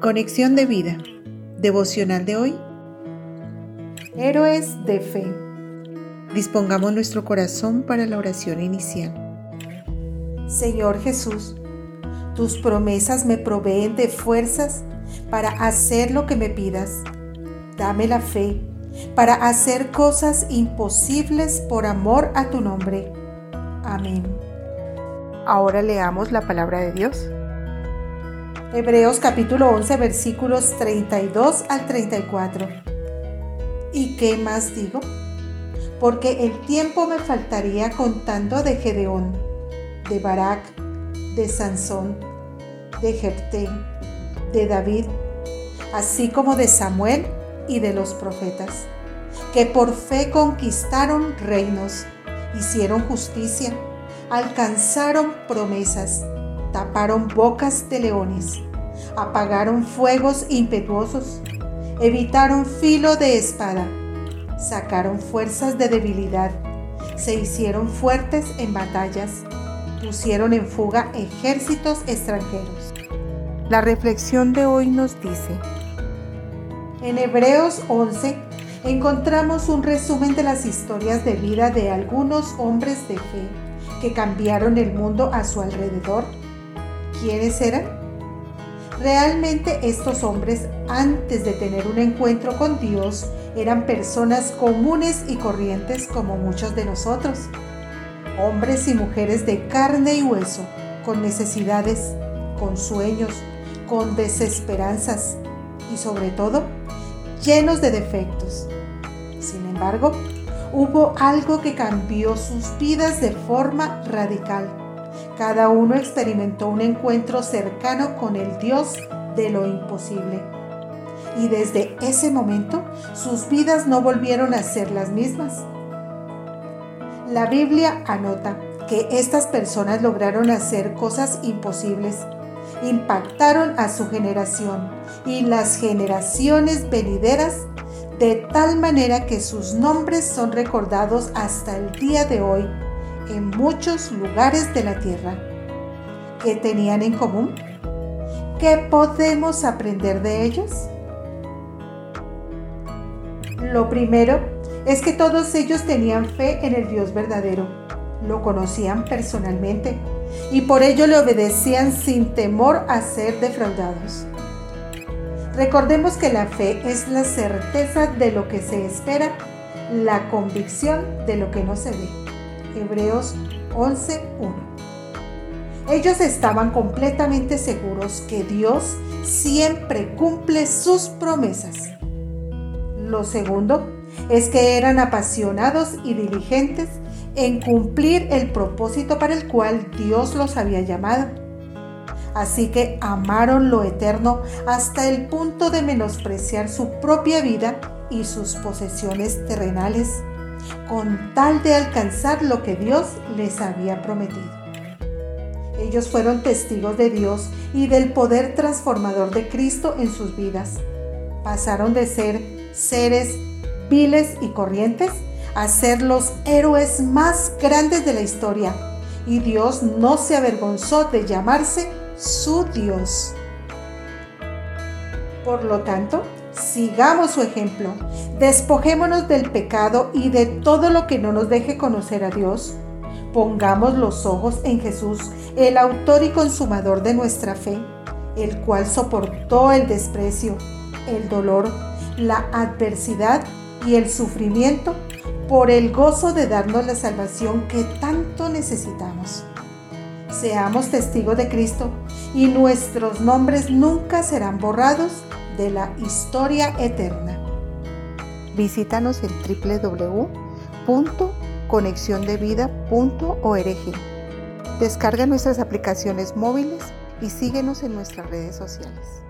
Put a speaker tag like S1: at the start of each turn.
S1: Conexión de vida. Devocional de hoy.
S2: Héroes de fe.
S1: Dispongamos nuestro corazón para la oración inicial.
S2: Señor Jesús, tus promesas me proveen de fuerzas para hacer lo que me pidas. Dame la fe para hacer cosas imposibles por amor a tu nombre. Amén.
S1: Ahora leamos la palabra de Dios.
S2: Hebreos capítulo 11 versículos 32 al 34. ¿Y qué más digo? Porque el tiempo me faltaría contando de Gedeón, de Barak, de Sansón, de Jepté, de David, así como de Samuel y de los profetas, que por fe conquistaron reinos, hicieron justicia, alcanzaron promesas taparon bocas de leones, apagaron fuegos impetuosos, evitaron filo de espada, sacaron fuerzas de debilidad, se hicieron fuertes en batallas, pusieron en fuga ejércitos extranjeros.
S1: La reflexión de hoy nos dice,
S2: en Hebreos 11 encontramos un resumen de las historias de vida de algunos hombres de fe que cambiaron el mundo a su alrededor ¿Quiénes eran? Realmente estos hombres, antes de tener un encuentro con Dios, eran personas comunes y corrientes como muchos de nosotros. Hombres y mujeres de carne y hueso, con necesidades, con sueños, con desesperanzas y sobre todo llenos de defectos. Sin embargo, hubo algo que cambió sus vidas de forma radical cada uno experimentó un encuentro cercano con el Dios de lo imposible. Y desde ese momento sus vidas no volvieron a ser las mismas. La Biblia anota que estas personas lograron hacer cosas imposibles, impactaron a su generación y las generaciones venideras de tal manera que sus nombres son recordados hasta el día de hoy en muchos lugares de la tierra. ¿Qué tenían en común? ¿Qué podemos aprender de ellos? Lo primero es que todos ellos tenían fe en el Dios verdadero, lo conocían personalmente y por ello le obedecían sin temor a ser defraudados. Recordemos que la fe es la certeza de lo que se espera, la convicción de lo que no se ve. Hebreos 11.1. Ellos estaban completamente seguros que Dios siempre cumple sus promesas. Lo segundo es que eran apasionados y diligentes en cumplir el propósito para el cual Dios los había llamado. Así que amaron lo eterno hasta el punto de menospreciar su propia vida y sus posesiones terrenales con tal de alcanzar lo que Dios les había prometido. Ellos fueron testigos de Dios y del poder transformador de Cristo en sus vidas. Pasaron de ser seres viles y corrientes a ser los héroes más grandes de la historia. Y Dios no se avergonzó de llamarse su Dios. Por lo tanto, Sigamos su ejemplo. Despojémonos del pecado y de todo lo que no nos deje conocer a Dios. Pongamos los ojos en Jesús, el autor y consumador de nuestra fe, el cual soportó el desprecio, el dolor, la adversidad y el sufrimiento por el gozo de darnos la salvación que tanto necesitamos. Seamos testigos de Cristo y nuestros nombres nunca serán borrados de la historia eterna.
S1: Visítanos en www.conexiondevida.org. Descarga nuestras aplicaciones móviles y síguenos en nuestras redes sociales.